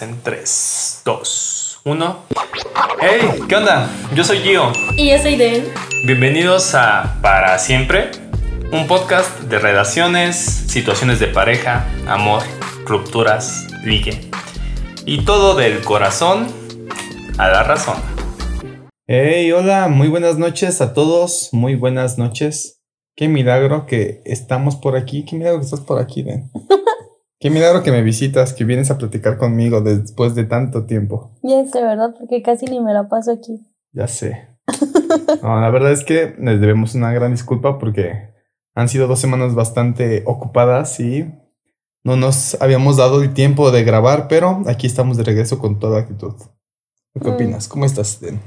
En 3, 2, 1. ¡Hey! ¿Qué onda? Yo soy Gio. Y yo soy Den. Bienvenidos a Para Siempre, un podcast de relaciones, situaciones de pareja, amor, rupturas, ligue. Y todo del corazón a la razón. Hey, hola, muy buenas noches a todos, muy buenas noches. Qué milagro que estamos por aquí, qué milagro que estás por aquí, Den. Qué milagro que me visitas, que vienes a platicar conmigo después de tanto tiempo. Ya sé, ¿verdad? Porque casi ni me la paso aquí. Ya sé. No, la verdad es que les debemos una gran disculpa porque han sido dos semanas bastante ocupadas y no nos habíamos dado el tiempo de grabar, pero aquí estamos de regreso con toda actitud. ¿Qué Mm. opinas? ¿Cómo estás, Den?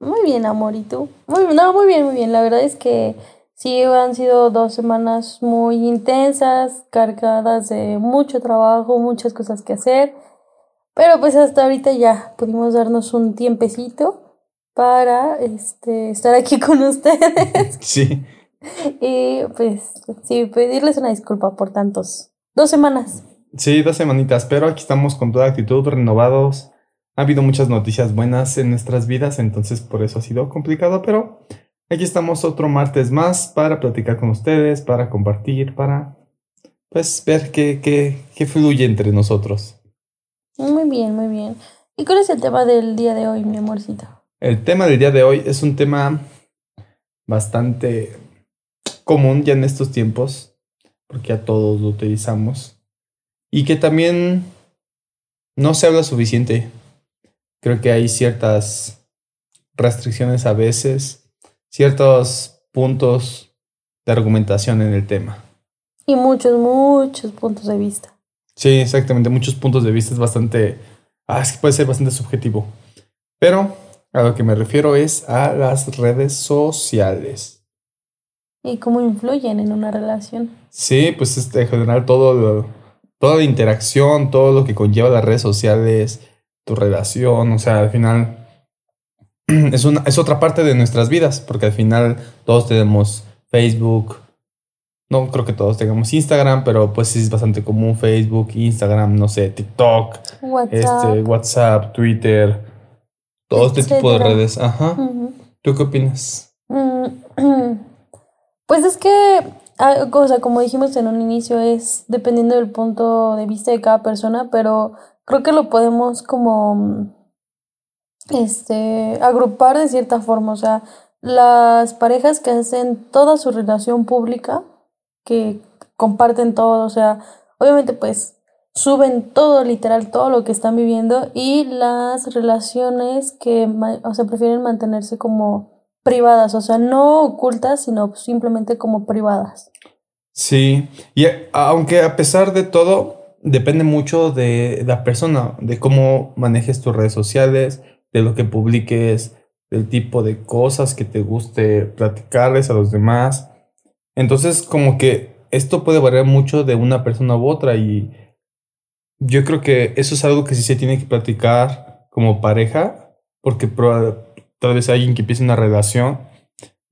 Muy bien, amor, ¿y tú? Muy, no, muy bien, muy bien. La verdad es que sí han sido dos semanas muy intensas, cargadas de mucho trabajo, muchas cosas que hacer. Pero pues hasta ahorita ya pudimos darnos un tiempecito para este, estar aquí con ustedes. Sí, y pues sí, pedirles una disculpa por tantos. Dos semanas. sí, dos semanitas, pero aquí estamos con toda actitud, renovados. Ha habido muchas noticias buenas en nuestras vidas, entonces por eso ha sido complicado, pero aquí estamos otro martes más para platicar con ustedes, para compartir, para pues ver qué, qué, qué fluye entre nosotros. Muy bien, muy bien. ¿Y cuál es el tema del día de hoy, mi amorcito? El tema del día de hoy es un tema bastante común ya en estos tiempos, porque a todos lo utilizamos, y que también no se habla suficiente. Creo que hay ciertas restricciones a veces, ciertos puntos de argumentación en el tema. Y muchos, muchos puntos de vista. Sí, exactamente, muchos puntos de vista es bastante, ah, es que puede ser bastante subjetivo. Pero a lo que me refiero es a las redes sociales. Y cómo influyen en una relación. Sí, pues este, en general todo lo- toda la interacción, todo lo que conlleva las redes sociales, tu relación, o sea, al final es, una, es otra parte de nuestras vidas, porque al final todos tenemos Facebook, no creo que todos tengamos Instagram, pero pues sí es bastante común Facebook, Instagram, no sé, TikTok, WhatsApp. este, WhatsApp, Twitter, todo este tipo de redes. Ajá. ¿Tú qué opinas? Mm, Pues es que, o sea, como dijimos en un inicio, es dependiendo del punto de vista de cada persona, pero creo que lo podemos como, mm, este, agrupar de cierta forma. O sea, las parejas que hacen toda su relación pública, que comparten todo, o sea, obviamente pues suben todo, literal, todo lo que están viviendo y las relaciones que, o sea, prefieren mantenerse como privadas, o sea, no ocultas, sino simplemente como privadas. Sí, y aunque a pesar de todo, depende mucho de la persona, de cómo manejes tus redes sociales, de lo que publiques, del tipo de cosas que te guste platicarles a los demás. Entonces, como que esto puede variar mucho de una persona u otra y yo creo que eso es algo que sí se tiene que platicar como pareja, porque tal vez alguien que empiece una relación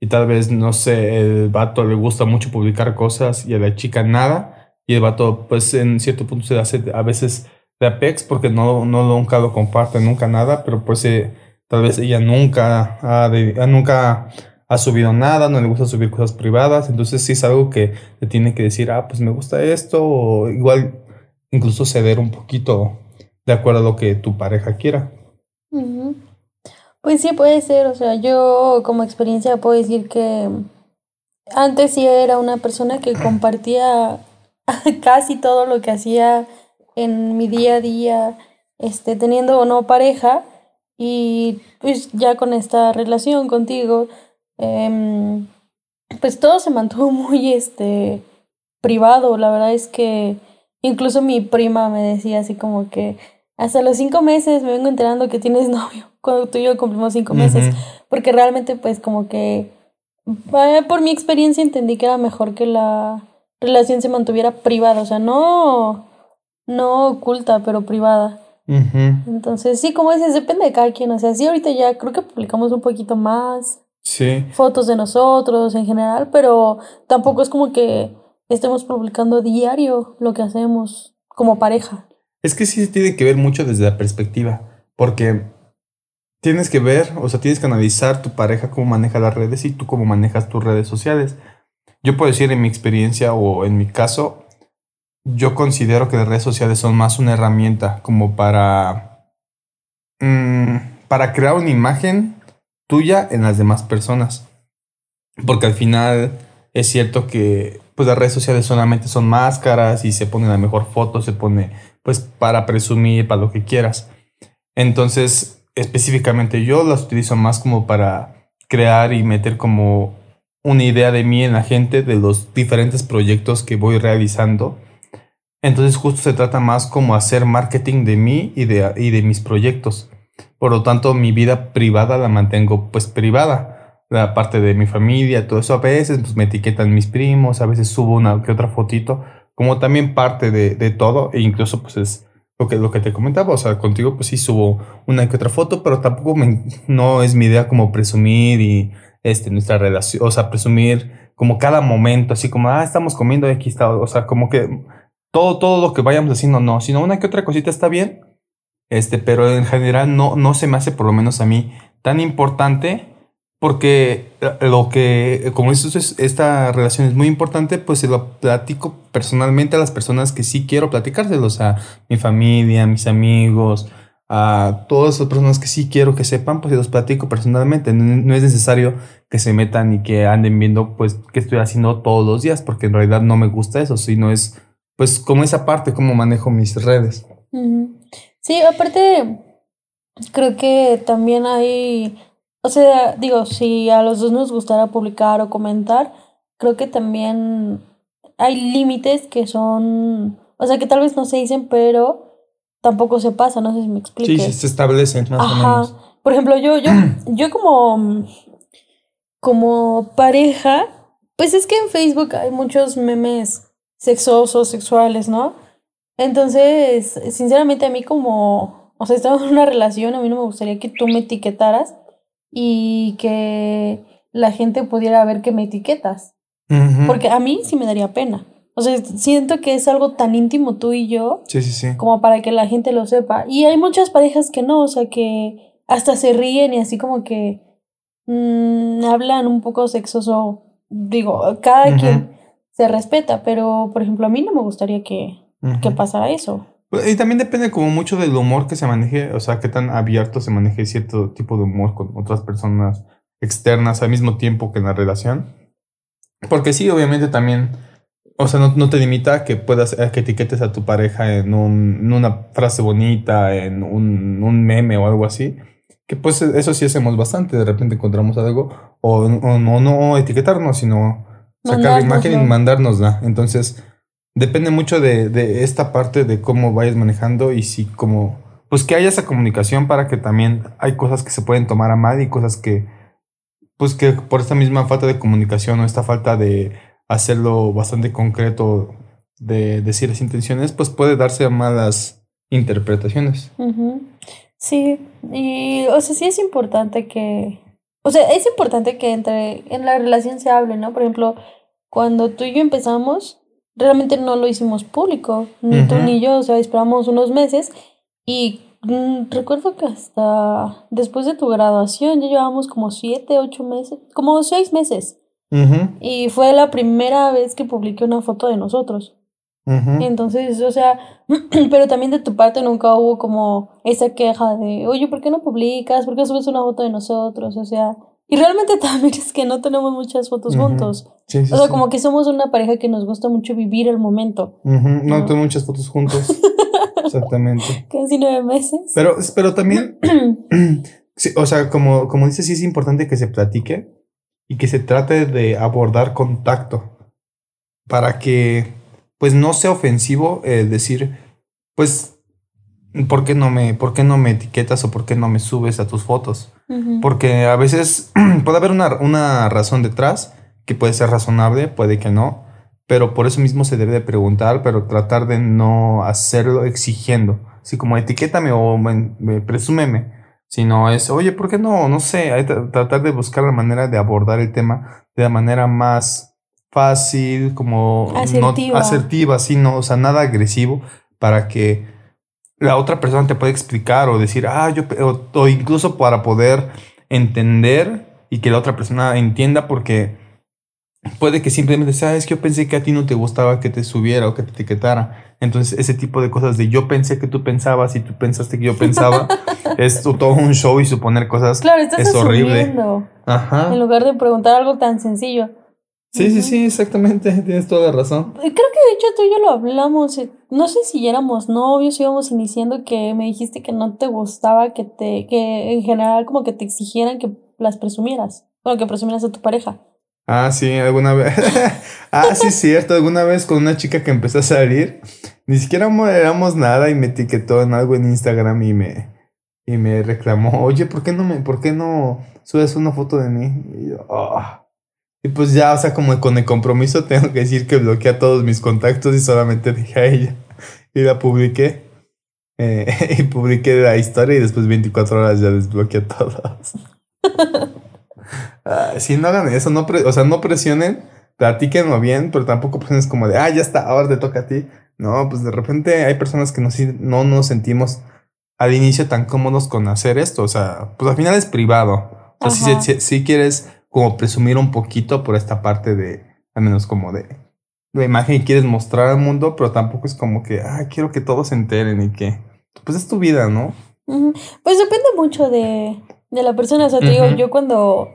y tal vez, no sé, el vato le gusta mucho publicar cosas y a la chica nada. Y el vato, pues en cierto punto se hace a veces de apex porque no, no nunca lo comparte, nunca nada, pero pues eh, tal vez ella nunca ha, nunca ha subido nada, no le gusta subir cosas privadas. Entonces sí es algo que le tiene que decir, ah, pues me gusta esto, o igual incluso ceder un poquito de acuerdo a lo que tu pareja quiera. Pues sí, puede ser, o sea, yo como experiencia puedo decir que antes sí era una persona que compartía casi todo lo que hacía en mi día a día, este, teniendo o no pareja, y pues ya con esta relación contigo, em, pues todo se mantuvo muy, este, privado, la verdad es que incluso mi prima me decía así como que hasta los cinco meses me vengo enterando que tienes novio, cuando tú y yo cumplimos cinco meses, porque realmente pues como que por mi experiencia entendí que era mejor que la relación se mantuviera privada, o sea, no, no oculta, pero privada. Entonces, sí, como dices, depende de cada quien, o sea, sí, ahorita ya creo que publicamos un poquito más Sí. fotos de nosotros en general, pero tampoco es como que estemos publicando diario lo que hacemos como pareja. Es que sí tiene que ver mucho desde la perspectiva, porque tienes que ver, o sea, tienes que analizar tu pareja cómo maneja las redes y tú cómo manejas tus redes sociales. Yo puedo decir en mi experiencia o en mi caso, yo considero que las redes sociales son más una herramienta como para, mm, para crear una imagen tuya en las demás personas. Porque al final es cierto que pues las redes sociales solamente son máscaras y se pone la mejor foto, se pone pues para presumir, para lo que quieras. Entonces, específicamente yo las utilizo más como para crear y meter como una idea de mí en la gente, de los diferentes proyectos que voy realizando. Entonces justo se trata más como hacer marketing de mí y de, y de mis proyectos. Por lo tanto, mi vida privada la mantengo pues privada la parte de mi familia, todo eso. A veces pues, me etiquetan mis primos, a veces subo una que otra fotito, como también parte de, de, todo, e incluso pues es lo que, lo que te comentaba, o sea, contigo pues sí subo una que otra foto, pero tampoco me, no es mi idea como presumir y este, nuestra relación, o sea, presumir como cada momento, así como, ah, estamos comiendo aquí está, o sea, como que todo, todo lo que vayamos haciendo, no, sino una que otra cosita está bien, este, pero en general no, no se me hace, por lo menos a mí, tan importante porque lo que, como dices, esta relación es muy importante, pues se lo platico personalmente a las personas que sí quiero platicárselos, a mi familia, a mis amigos, a todas esas personas que sí quiero que sepan, pues se los platico personalmente. No, es necesario que se metan y que anden viendo, pues, qué estoy haciendo todos los días, porque en realidad no me gusta eso, sino es, pues, como esa parte, cómo manejo mis redes. Sí, aparte, creo que también hay o sea, digo, si a los dos nos gustara publicar o comentar, creo que también hay límites que son, o sea, que tal vez no se dicen, pero tampoco se pasa, no sé si me explico. Sí, se establecen más o menos. Por ejemplo, yo, yo, yo como, como pareja, pues es que en Facebook hay muchos memes sexosos, sexuales, ¿no? Entonces, sinceramente a mí como, o sea, estamos en una relación, a mí no me gustaría que tú me etiquetaras y que la gente pudiera ver que me etiquetas. Porque a mí sí me daría pena. O sea, siento que es algo tan íntimo tú y yo. Sí, sí, sí. Como para que la gente lo sepa. Y hay muchas parejas que no, o sea, que hasta se ríen y así como que mmm, hablan un poco sexoso. Digo, cada quien se respeta, pero por ejemplo, a mí no me gustaría que, que pasara eso. Pues, y también depende como mucho del humor que se maneje, o sea, qué tan abierto se maneje cierto tipo de humor con otras personas externas al mismo tiempo que en la relación. Porque sí, obviamente también, o sea, no, no te limita a que puedas, a que etiquetes a tu pareja en, un, en una frase bonita, en un, un, meme o algo así. Que pues eso sí hacemos bastante, de repente encontramos algo, o, no, no etiquetarnos, sino sacar la imagen y mandárnosla. Entonces, depende mucho de, de, esta parte de cómo vayas manejando y si como, pues que haya esa comunicación para que también hay cosas que se pueden tomar a mal y cosas que, pues que por esta misma falta de comunicación o esta falta de hacerlo bastante concreto, de decir las intenciones, pues puede darse a malas interpretaciones. Sí, y o sea, sí es importante que, o sea, es importante que entre en la relación se hable, ¿no? Por ejemplo, cuando tú y yo empezamos, realmente no lo hicimos público, ni tú ni yo, o sea, esperamos unos meses y mm, recuerdo que hasta después de tu graduación ya llevábamos como siete, ocho meses, como seis meses. Y fue la primera vez que publiqué una foto de nosotros. Entonces, o sea, pero también de tu parte nunca hubo como esa queja de, oye, ¿por qué no publicas? ¿Por qué subes una foto de nosotros? O sea, y realmente también es que no tenemos muchas fotos juntos. o sea, como que somos una pareja que nos gusta mucho vivir el momento. No, tengo muchas fotos juntos. Exactamente. Casi nueve meses. Pero, pero también, o sea, como, como dices, sí es importante que se platique y que se trate de abordar contacto para que, pues, no sea ofensivo el decir, pues, ¿por qué no me, por qué no me etiquetas o por qué no me subes a tus fotos? Porque a veces puede haber una, una, razón detrás que puede ser razonable, puede que no, pero por eso mismo se debe de preguntar, pero tratar de no hacerlo exigiendo, así como etiquétame o me, presúmeme, sino es, oye, ¿por qué no? No sé, hay tratar de buscar la manera de abordar el tema de la manera más fácil, como asertiva, no, asertiva, o sea, nada agresivo para que la otra persona te puede explicar o decir, ah, yo, o, o incluso para poder entender y que la otra persona entienda porque puede que simplemente sabes que yo pensé que a ti no te gustaba que te subiera o que te etiquetara. Entonces, ese tipo de cosas de yo pensé que tú pensabas y tú pensaste que yo pensaba, es todo un show y suponer cosas Claro, estás es horrible. Ajá. En lugar de preguntar algo tan sencillo. Sí, sí, sí, exactamente, tienes toda la razón. Eh, Creo que de hecho tú y yo lo hablamos. eh, No sé si éramos novios, íbamos iniciando que me dijiste que no te gustaba que te, que en general como que te exigieran que las presumieras. Bueno, que presumieras a tu pareja. Ah, sí, alguna vez. ah, sí, cierto. Alguna vez con una chica que empezó a salir, ni siquiera mo- éramos nada y me etiquetó en algo en Instagram y me, y me reclamó, oye, ¿por qué no me, por qué no subes una foto de mí? Y yo, "Ah". Y pues ya, o sea, como con el compromiso tengo que decir que bloqueé a todos mis contactos y solamente dejé a ella. Y la publiqué. Eh, y publiqué la historia y después 24 horas ya desbloqueé a todos. Ah, sí, no hagan eso, no o sea, no presionen, platíquenlo bien, pero tampoco presiones como de, ah, ya está, ahora te toca a ti. No, pues de repente hay personas que no, no nos sentimos al inicio tan cómodos con hacer esto, o sea, pues al final es privado. O sea, si, si- si quieres como presumir un poquito por esta parte de, al menos como de la imagen que quieres mostrar al mundo, pero tampoco es como que, ah, quiero que todos se enteren y que, pues es tu vida, ¿no? Pues depende mucho de, de la persona. O sea, te digo, yo cuando,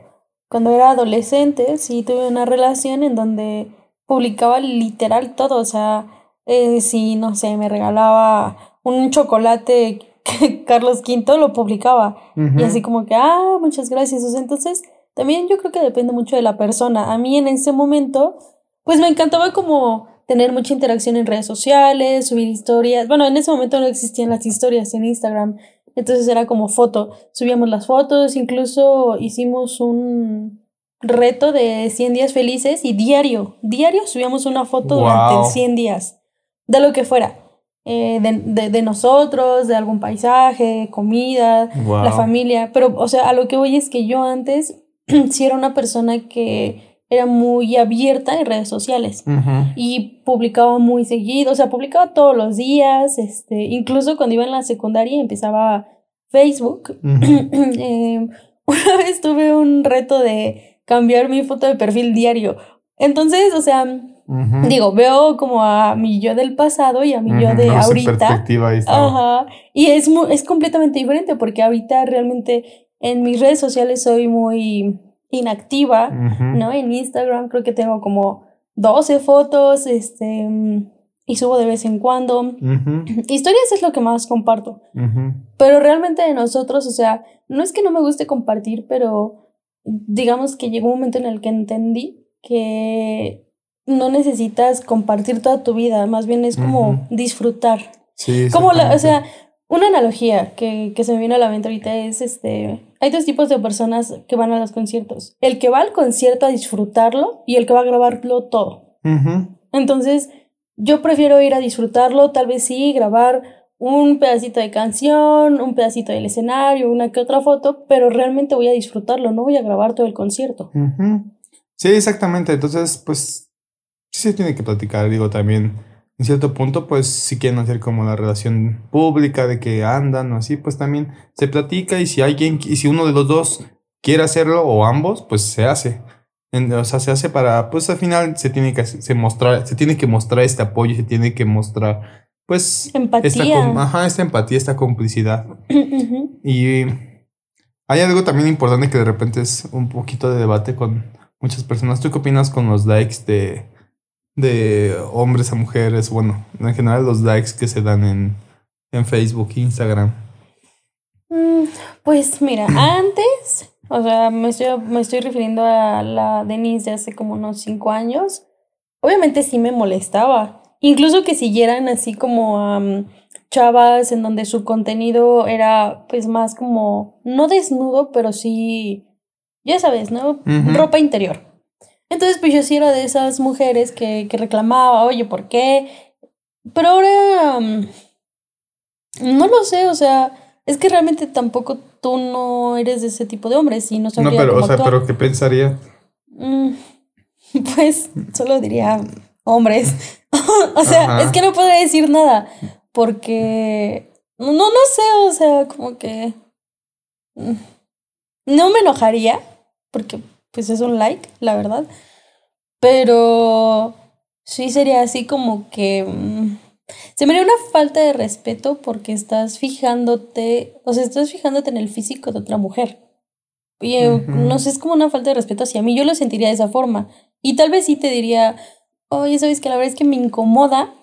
cuando era adolescente, sí tuve una relación en donde publicaba literal todo. O sea, eh, si, no sé, me regalaba un chocolate que Carlos V, lo publicaba. Y así como que, ah, muchas gracias. O sea, entonces, también yo creo que depende mucho de la persona. A mí en ese momento, pues me encantaba como tener mucha interacción en redes sociales, subir historias. Bueno, en ese momento no existían las historias en Instagram. Entonces era como foto. Subíamos las fotos, incluso hicimos un reto de 100 días felices y diario, diario subíamos una foto durante Wow. 100 días, de lo que fuera. eh, de, de, de nosotros, de algún paisaje, comida, Wow. la familia. Pero, o sea, a lo que voy es que yo antes sí era una persona que era muy abierta en redes sociales y publicaba muy seguido, o sea, publicaba todos los días, este, incluso cuando iba en la secundaria y empezaba Facebook. Eh, una vez tuve un reto de cambiar mi foto de perfil diario. Entonces, o sea, digo, veo como a mi yo del pasado y a mi yo de no, ahorita. perspectiva ahí estaba. Ajá. Y es, es completamente diferente porque ahorita realmente en mis redes sociales soy muy inactiva. ¿no? En Instagram creo que tengo como 12 fotos, este, y subo de vez en cuando. Historias es lo que más comparto. Pero realmente de nosotros, o sea, no es que no me guste compartir, pero digamos que llegó un momento en el que entendí que no necesitas compartir toda tu vida, más bien es como disfrutar. Sí, Como la, o sea, una analogía que, que se me viene a la mente ahorita es este, hay dos tipos de personas que van a los conciertos. El que va al concierto a disfrutarlo y el que va a grabarlo todo. Entonces, yo prefiero ir a disfrutarlo, tal vez sí, grabar un pedacito de canción, un pedacito del escenario, una que otra foto, pero realmente voy a disfrutarlo, no voy a grabar todo el concierto. Sí, exactamente. Entonces, pues, sí se tiene que platicar. Digo, también, en cierto punto, pues, si quieren hacer como la relación pública de que andan o así, pues también se platica y si alguien, y si uno de los dos quiere hacerlo o ambos, pues se hace. O sea, se hace para, pues al final se tiene que se mostrar, se tiene que mostrar este apoyo, se tiene que mostrar, pues, esta, Empatía. com- ajá, esta empatía, esta complicidad. Y hay algo también importante que de repente es un poquito de debate con muchas personas. ¿Tú qué opinas con los likes de, de hombres a mujeres? Bueno, en general los likes que se dan en, en Facebook, Instagram. Mm, Pues mira, antes, o sea, me estoy, me estoy refiriendo a la Denise de hace como unos cinco años. Obviamente sí me molestaba. Incluso que siguieran así como am, chavas en donde su contenido era pues más como, no desnudo, pero sí, ya sabes, ¿no? Ropa interior. Entonces pues yo sí era de esas mujeres que, que reclamaba, oye, ¿por qué? Pero ahora... am, no lo sé, o sea, es que realmente tampoco tú no eres de ese tipo de hombres y no No, sabría pero, o cómo sea, actuar. pero ¿qué pensaría? Mm, pues solo diría hombres. o sea, Ajá. es que no podría decir nada porque No, no sé, o sea, como que. mm, No me enojaría, porque pues es un like, la verdad. Pero sí sería así como que. mm, Se me haría una falta de respeto porque estás fijándote, o sea, estás fijándote en el físico de otra mujer. Y eh, Ujú. no sé, es como una falta de respeto hacia mí. Yo lo sentiría de esa forma. Y tal vez sí te diría, oye, sabes que la verdad es que me incomoda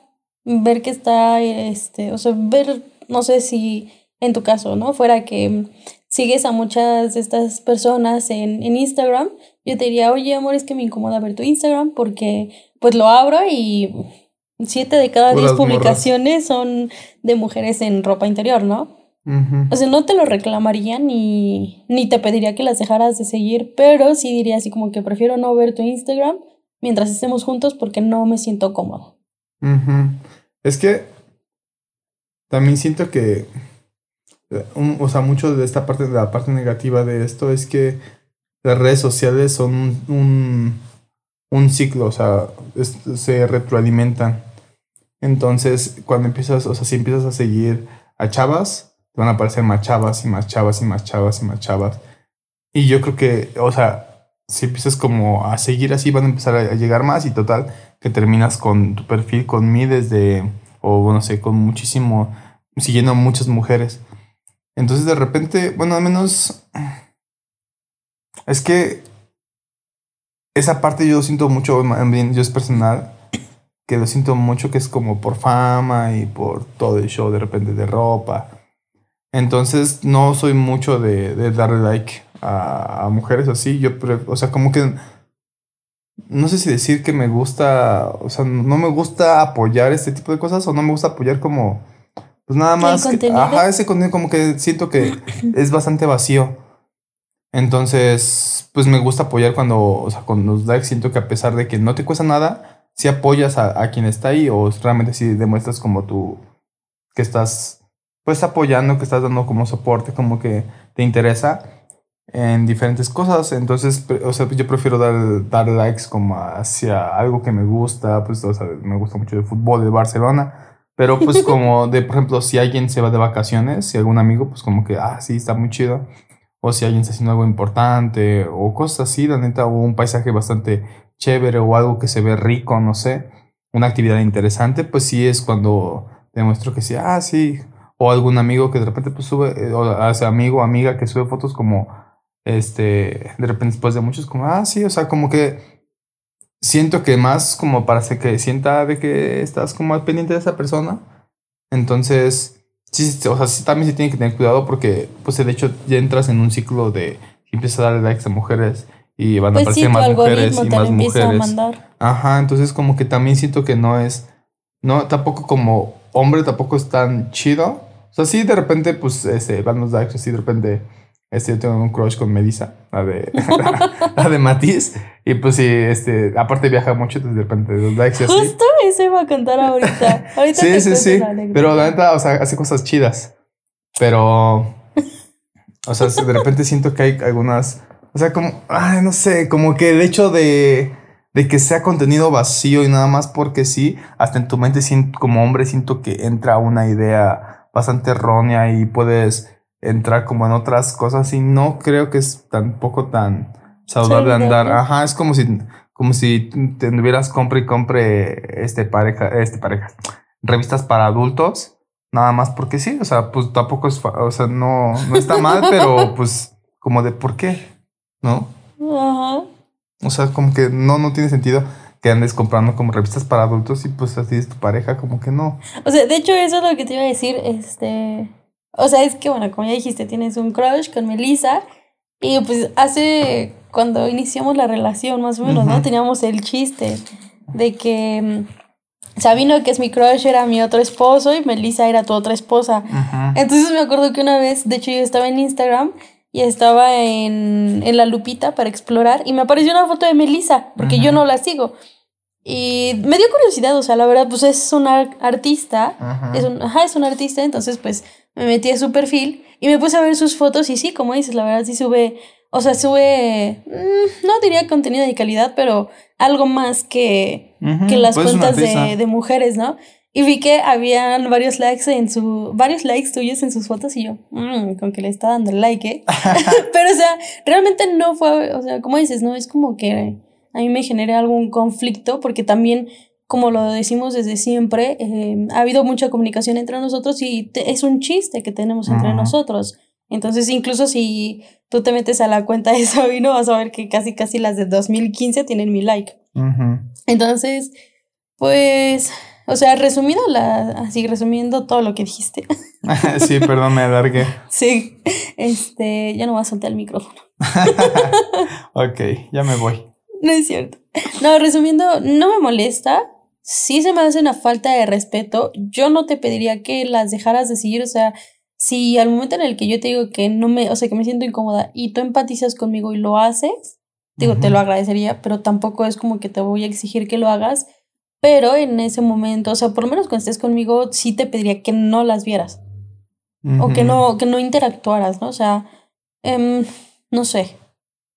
ver que está, este, o sea, ver, no sé si en tu caso, ¿no? Fuera que sigues a muchas de estas personas en, en Instagram, yo te diría, oye, amor, es que me incomoda ver tu Instagram porque pues lo abro y siete de cada diez morras. publicaciones son de mujeres en ropa interior, ¿no? O sea, no te lo reclamaría ni, ni te pediría que las dejaras de seguir, pero sí diría así como que prefiero no ver tu Instagram mientras estemos juntos porque no me siento cómoda. Ujú. Es que también siento que, un- o sea, mucho de esta parte, de la parte negativa de esto es que las redes sociales son un, un, ciclo, o sea, se retroalimentan. Entonces, cuando empiezas, o sea, si empiezas a seguir a chavas, van a aparecer más chavas y más chavas y más chavas y más chavas. Y yo creo que, o sea, si empiezas como a seguir así, van a empezar a, a llegar más y total, que terminas con tu perfil con mí desde, o no sé, con muchísimo, siguiendo a muchas mujeres. Entonces de repente, bueno, al menos es que esa parte yo siento mucho, bien, yo es personal, que lo siento mucho que es como por fama y por todo el show de repente de ropa. Entonces no soy mucho de, de darle like a, a mujeres así. Yo, o sea, como que no sé si decir que me gusta, o sea, no me gusta apoyar este tipo de cosas o no me gusta apoyar como, pues nada más, que- ajá, ese contenido como que siento que es bastante vacío. Entonces, pues me gusta apoyar cuando, o sea, con los likes siento que a pesar de que no te cuesta nada, si apoyas a, a quien está ahí o realmente si demuestras como tú que estás, pues apoyando, que estás dando como soporte, como que te interesa en diferentes cosas. Entonces, o sea, yo prefiero dar, dar likes como hacia algo que me gusta, pues, o sea, me gusta mucho el fútbol de Barcelona. Pero pues como de, por ejemplo, si alguien se va de vacaciones, si algún amigo, pues como que, ah, sí, está muy chido. O si alguien está haciendo algo importante, o cosas así, la neta, o un paisaje bastante chévere, o algo que se ve rico, no sé, una actividad interesante, pues sí es cuando demuestro que sí, ah, sí. O algún amigo que de repente pues sube, eh, o ese amigo o amiga que sube fotos como, este, de repente después de muchos, como, ah, sí, o sea, como que siento que más como para que sienta de que estás como al pendiente de esa persona. Entonces, sí, sí, o sea, sí, también se tiene que tener cuidado porque, pues, de hecho, ya entras en un ciclo de que empiezas a darle likes a mujeres y van a Pues sí, aparecer tu más mujeres y más a mujeres. Ajá, entonces como que también siento que no es, no, tampoco como hombre tampoco es tan chido. O sea, sí, de repente, pues, este, van los likes, así de repente, este, yo tengo un crush con Melissa, la de, la de Matiz, y pues sí, este, aparte viaja mucho, entonces de repente los likes y así. Justo eso iba a contar ahorita. Ahorita Sí, te sí, sí, la pero la neta, o sea, hace cosas chidas, pero, o sea, de repente siento que hay algunas, o sea, como, ay, no sé, como que el hecho de, de que sea contenido vacío y nada más porque sí, hasta en tu mente siento, como hombre siento que entra una idea bastante errónea y puedes entrar como en otras cosas y no creo que es tampoco tan saludable andar. Ajá, es como si, como si tuvieras compre y compre este pareja, este pareja, revistas para adultos, nada más porque sí, o sea, pues tampoco es, o sea, no, no está mal, pero pues como de por qué, ¿no? Ajá. O sea, como que no, no tiene sentido que andes comprando como revistas para adultos y pues así es tu pareja, como que no. O sea, de hecho, eso es lo que te iba a decir. Este. O sea, es que, bueno, como ya dijiste, tienes un crush con Melissa. Y pues hace. Cuando iniciamos la relación, más o menos, ¿no? Ujú. Teníamos el chiste de que. mm, Sabino, que es mi crush, era mi otro esposo y Melissa era tu otra esposa. Entonces me acuerdo que una vez, de hecho yo estaba en Instagram y estaba en, en la lupita para explorar y me apareció una foto de Melissa, porque yo Ujú. no la sigo. Y me dio curiosidad, o sea, la verdad, pues es una artista, es un, ajá, es un artista, entonces pues me metí a su perfil y me puse a ver sus fotos y sí, como dices, la verdad sí sube, o sea, sube, mm, no diría contenido de calidad, pero algo más que, que las pues cuentas de, de mujeres, ¿no? Y vi que habían varios likes en su, varios likes tuyos en sus fotos y yo, mmm, con que le está dando el like, ¿eh? Pero, o sea, realmente no fue, o sea, como dices, no es como que a mí me genere algún conflicto, porque también, como lo decimos desde siempre, eh, ha habido mucha comunicación entre nosotros y es un chiste que tenemos entre nosotros. Entonces, incluso si tú te metes a la cuenta de Sabino, vas a ver que casi, casi las de 2015 tienen mi like. Entonces, pues o sea, resumido la, así resumiendo todo lo que dijiste. sí, perdón, me alargué. Sí, este, ya no voy a soltar el micrófono. ok, ya me voy. No es cierto. No, resumiendo, no me molesta. Sí se me hace una falta de respeto. Yo no te pediría que las dejaras de seguir. O sea, si al momento en el que yo te digo que no me, o sea, que me siento incómoda y tú empatizas conmigo y lo haces, digo, te lo agradecería, pero tampoco es como que te voy a exigir que lo hagas pero en ese momento, o sea, por lo menos cuando estés conmigo, sí te pediría que no las vieras. O que no, que no interactuaras, ¿no? O sea, em, no sé,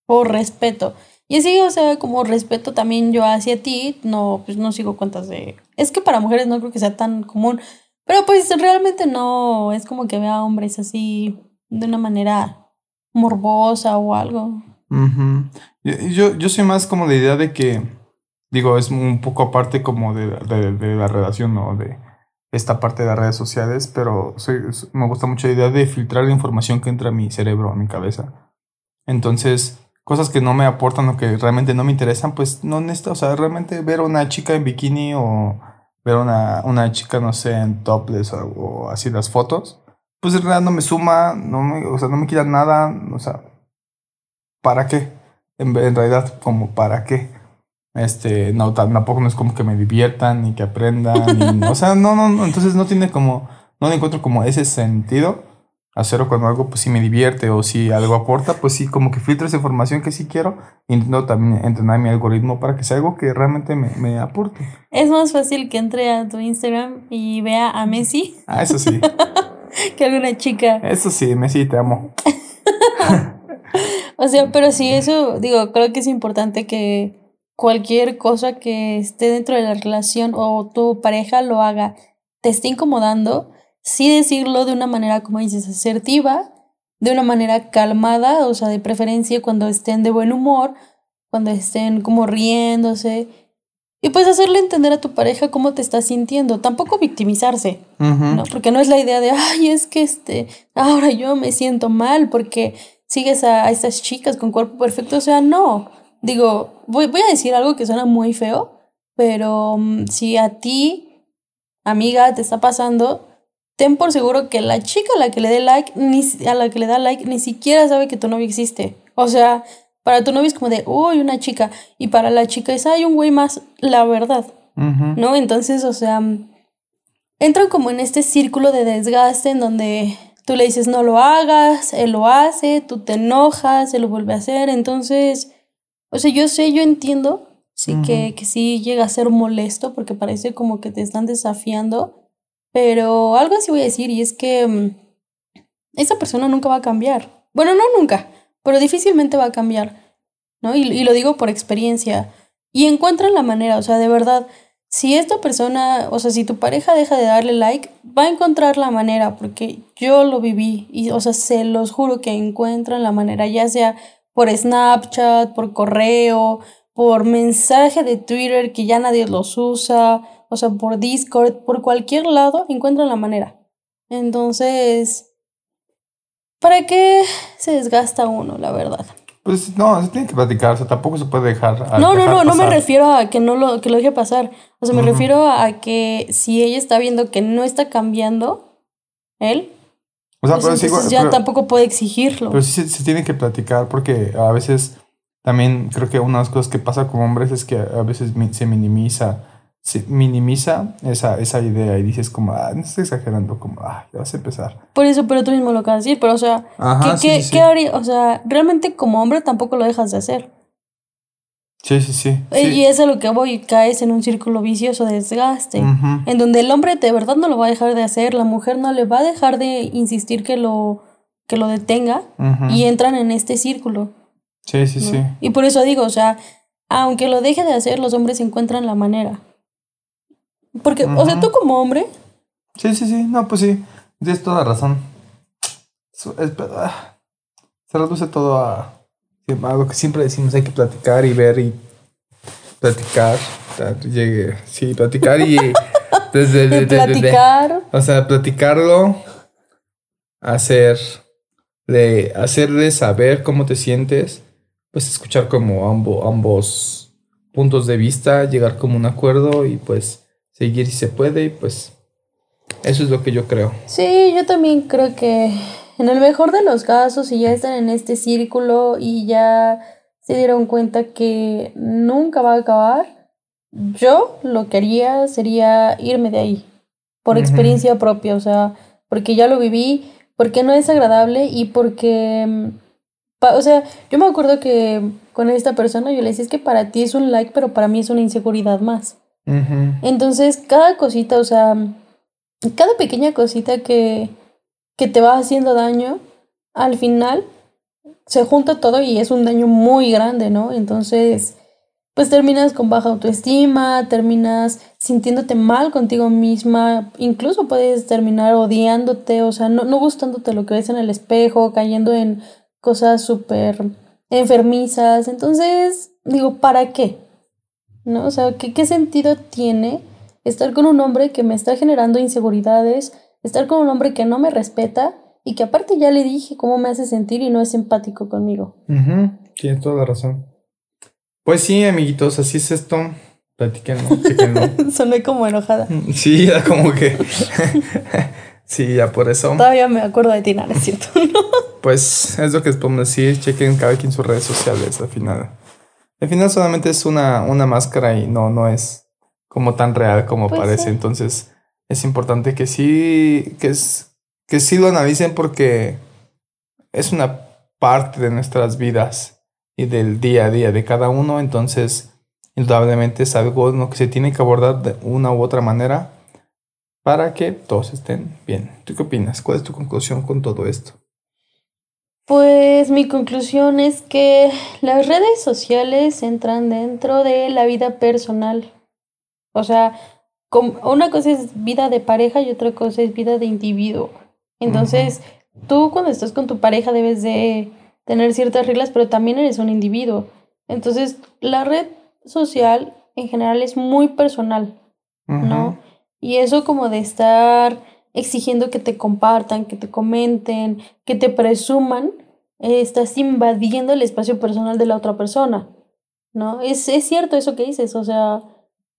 por respeto. Y así, o sea, como respeto también yo hacia ti, no, pues no sigo cuentas de... Es que para mujeres no creo que sea tan común, pero pues realmente no, es como que vea hombres así de una manera morbosa o algo. yo, yo soy más como de idea de que Digo, es un poco aparte como de, de, la relación, ¿no? De esta parte de las redes sociales, pero me gusta mucho la idea de filtrar la información que entra a mi cerebro, a mi cabeza. Entonces, cosas que no me aportan o que realmente no me interesan, pues no necesito, o sea, realmente ver a una chica en bikini o ver una, una chica, no sé, en topless o, así las fotos, pues en realidad no me suma, no me, o sea, no me quita nada, o sea, ¿para qué? En, en realidad, como para qué. Este, no, tampoco no es como que me diviertan ni que aprendan. o sea, no, no, no, entonces no tiene como, no le encuentro como ese sentido hacerlo cuando algo pues sí me divierte o si algo aporta, pues sí, como que filtro esa información que sí quiero y intento también entrenar mi algoritmo para que sea algo que realmente me, me aporte. Es más fácil que entre a tu Instagram y vea a Messi. Ah, eso sí. que alguna chica. Eso sí, Messi, te amo. o sea, pero sí, eso, digo, creo que es importante que cualquier cosa que esté dentro de la relación o tu pareja lo haga, te esté incomodando, sí decirlo de una manera, como dices, asertiva, de una manera calmada, o sea, de preferencia cuando estén de buen humor, cuando estén como riéndose. Y pues hacerle entender a tu pareja cómo te estás sintiendo, tampoco victimizarse, ¿no? Porque no es la idea de, ay, es que este, ahora yo me siento mal porque sigues a, a estas chicas con cuerpo perfecto, o sea, no, digo, voy, voy a decir algo que suena muy feo, pero mm, si a ti, amiga, te está pasando, ten por seguro que la chica a la que le dé like, ni, a la que le da like, ni siquiera sabe que tu novio existe. O sea, para tu novio es como de, uy, una chica. Y para la chica es, hay un güey más, la verdad. ¿No? Entonces, o sea, entran como en este círculo de desgaste en donde tú le dices no lo hagas, él lo hace, tú te enojas, él lo vuelve a hacer. Entonces, o sea, yo sé, yo entiendo, sí, que, que sí llega a ser molesto porque parece como que te están desafiando, pero algo así voy a decir y es que mm, esa persona nunca va a cambiar. Bueno, no nunca, pero difícilmente va a cambiar, ¿no? Y, y lo digo por experiencia. Y encuentran la manera, o sea, de verdad, si esta persona, o sea, si tu pareja deja de darle like, va a encontrar la manera, porque yo lo viví y, o sea, se los juro que encuentran la manera, ya sea por Snapchat, por correo, por mensaje de Twitter que ya nadie los usa, o sea, por Discord, por cualquier lado encuentran la manera. Entonces, ¿para qué se desgasta uno, la verdad? Pues no, se tiene que platicar, o sea, tampoco se puede dejar. no, no, no, no me refiero a que no lo, que lo deje pasar. O sea, me refiero a que si ella está viendo que no está cambiando, él, o sea, pues pero ya tampoco puede exigirlo. Pero sí se, tiene que platicar porque a veces también creo que una de las cosas que pasa con hombres es que a veces se minimiza se minimiza esa, esa idea y dices como, ah, no estoy exagerando, como, ah, ya vas a empezar. Por eso, pero tú mismo lo acabas de decir, pero o sea, ¿qué, qué, haría? O sea, realmente como hombre tampoco lo dejas de hacer. Sí, sí, sí. Y es a lo que voy, caes en un círculo vicioso de desgaste, en donde el hombre de verdad no lo va a dejar de hacer, la mujer no le va a dejar de insistir que lo, que lo detenga y entran en este círculo. Sí, sí, sí. Y por eso digo, o sea, aunque lo deje de hacer, los hombres encuentran la manera. Porque, o sea, tú como hombre, Sí, sí, sí. No, pues sí. Tienes toda razón. Eso es- ah, se reduce todo a, a lo que siempre decimos. Hay que platicar y ver y platicar. Llegue- Sí, platicar y... desde, de de- platicar, O sea, platicarlo, hacer, de hacerle saber cómo te sientes, pues escuchar como ambo- ambos puntos de vista, llegar como un acuerdo y pues seguir si se puede y pues eso es lo que yo creo. Sí, yo también creo que en el mejor de los casos, si ya están en este círculo y ya se dieron cuenta que nunca va a acabar, yo lo que haría sería irme de ahí, por experiencia propia, o sea, porque ya lo viví, porque no es agradable y porque, mm, o sea, yo me acuerdo que con esta persona yo le decía, es que para ti es un like, pero para mí es una inseguridad más. Entonces, cada cosita, o sea, cada pequeña cosita que, que te va haciendo daño, al final se junta todo y es un daño muy grande, ¿no? Entonces, pues terminas con baja autoestima, terminas sintiéndote mal contigo misma, incluso puedes terminar odiándote, o sea, no, no gustándote lo que ves en el espejo, cayendo en cosas súper enfermizas. Entonces, digo, ¿para qué? ¿No? O sea, ¿qué, qué sentido tiene estar con un hombre que me está generando inseguridades, estar con un hombre que no me respeta y que aparte ya le dije cómo me hace sentir y no es empático conmigo? Ujú, Tienes toda la razón. Pues sí, amiguitos, así es esto. Platíquenlo, chéquenlo. Soné como enojada. Sí, ya como que... sí, ya por eso. Todavía me acuerdo de ti, nada, es cierto. Pues es lo que les podemos decir. Chequen cada quien sus redes sociales al final. Al final solamente es una, una máscara y no, no es como tan real como Pues parece. sí. Entonces es importante que sí, que, es, que sí lo analicen porque es una parte de nuestras vidas y del día a día de cada uno. Entonces, indudablemente es algo en lo que se tiene que abordar de una u otra manera para que todos estén bien. ¿Tú qué opinas? ¿Cuál es tu conclusión con todo esto? Pues mi conclusión es que las redes sociales entran dentro de la vida personal. O sea, una cosa es vida de pareja y otra cosa es vida de individuo. Entonces, tú cuando estás con tu pareja debes de tener ciertas reglas, pero también eres un individuo. Entonces, la red social en general es muy personal. ¿no? Y eso como de estar exigiendo que te compartan, que te comenten, que te presuman, eh, estás invadiendo el espacio personal de la otra persona, ¿no? Es, es cierto eso que dices, o sea,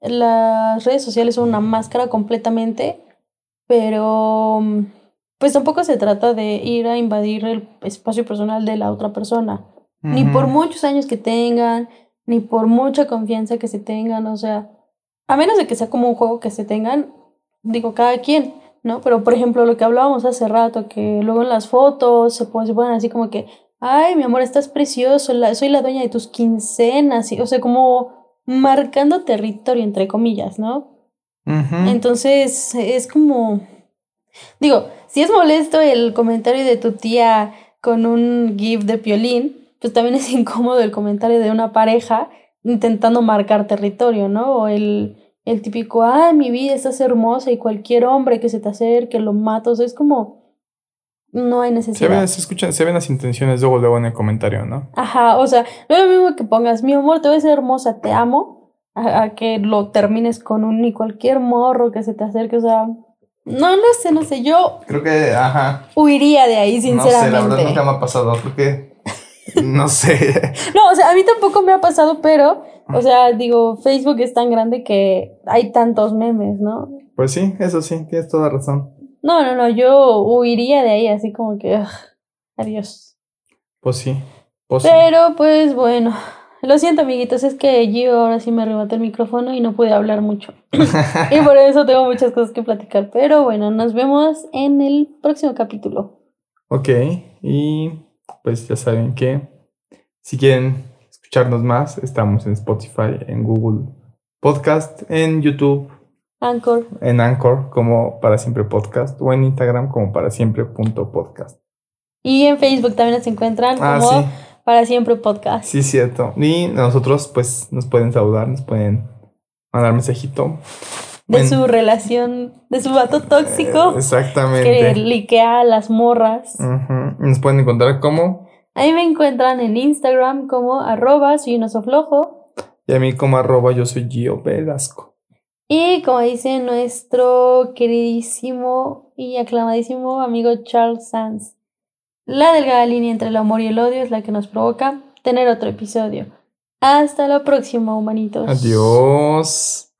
las redes sociales son una máscara completamente, pero mm, pues tampoco se trata de ir a invadir el espacio personal de la otra persona, ni por muchos años que tengan, ni por mucha confianza que se tengan, o sea, a menos de que sea como un juego que se tengan, digo, cada quien, ¿no? Pero por ejemplo, lo que hablábamos hace rato, que luego en las fotos se, pon- se ponen así como que, ay, mi amor, estás precioso, la- soy la dueña de tus quincenas, y, o sea, como marcando territorio, entre comillas, ¿no? Entonces, es como, digo, si es molesto el comentario de tu tía con un gif de piolín, pues también es incómodo el comentario de una pareja intentando marcar territorio, ¿no? O el, el típico, ay, mi vida, estás hermosa y cualquier hombre que se te acerque lo mato, o sea, es como, no hay Se necesidad. ven, se escuchan, se ven las intenciones luego, luego en el comentario, ¿no? Ajá, o sea, no es lo mismo que pongas, mi amor, te ves hermosa, te amo, a, a que lo termines con un ni cualquier morro que se te acerque, o sea, no, no sé, no sé, yo Creo que, ajá. huiría de ahí, No sé, sinceramente. la verdad nunca me ha pasado. Creo que, no sé. No, o sea, a mí tampoco me ha pasado, pero, o sea, digo, Facebook es tan grande que hay tantos memes, ¿no? Pues sí, eso sí, tienes toda razón. No, no, no, yo huiría de ahí, así como que, ugh, adiós. Pues sí. Pues sí. Pero, pues bueno, lo siento, amiguitos, es que Gio ahora sí me arrebató el micrófono y no pude hablar mucho. y por eso tengo muchas cosas que platicar. Pero bueno, nos vemos en el próximo capítulo. Ok, y pues ya saben que si quieren escucharnos más, estamos en Spotify, en Google Podcast, en YouTube, Anchor. en Anchor como para siempre podcast o en Instagram como para siempre punto podcast. Y en Facebook también nos encuentran Ah, como sí, Para Siempre Podcast. sí, cierto. Y nosotros pues nos pueden saludar, nos pueden mandar mensajito de su relación, de su vato tóxico que Exactamente. liquea a las morras. Nos pueden encontrar como Ahí me encuentran en Instagram como arroba soy un flojo. y a mí como arroba yo soy Gio Velasco. Y como dice nuestro queridísimo y aclamadísimo amigo Charles Sands, la delgada línea entre el amor y el odio es la que nos provoca tener otro episodio. Hasta la próxima, humanitos. Adiós.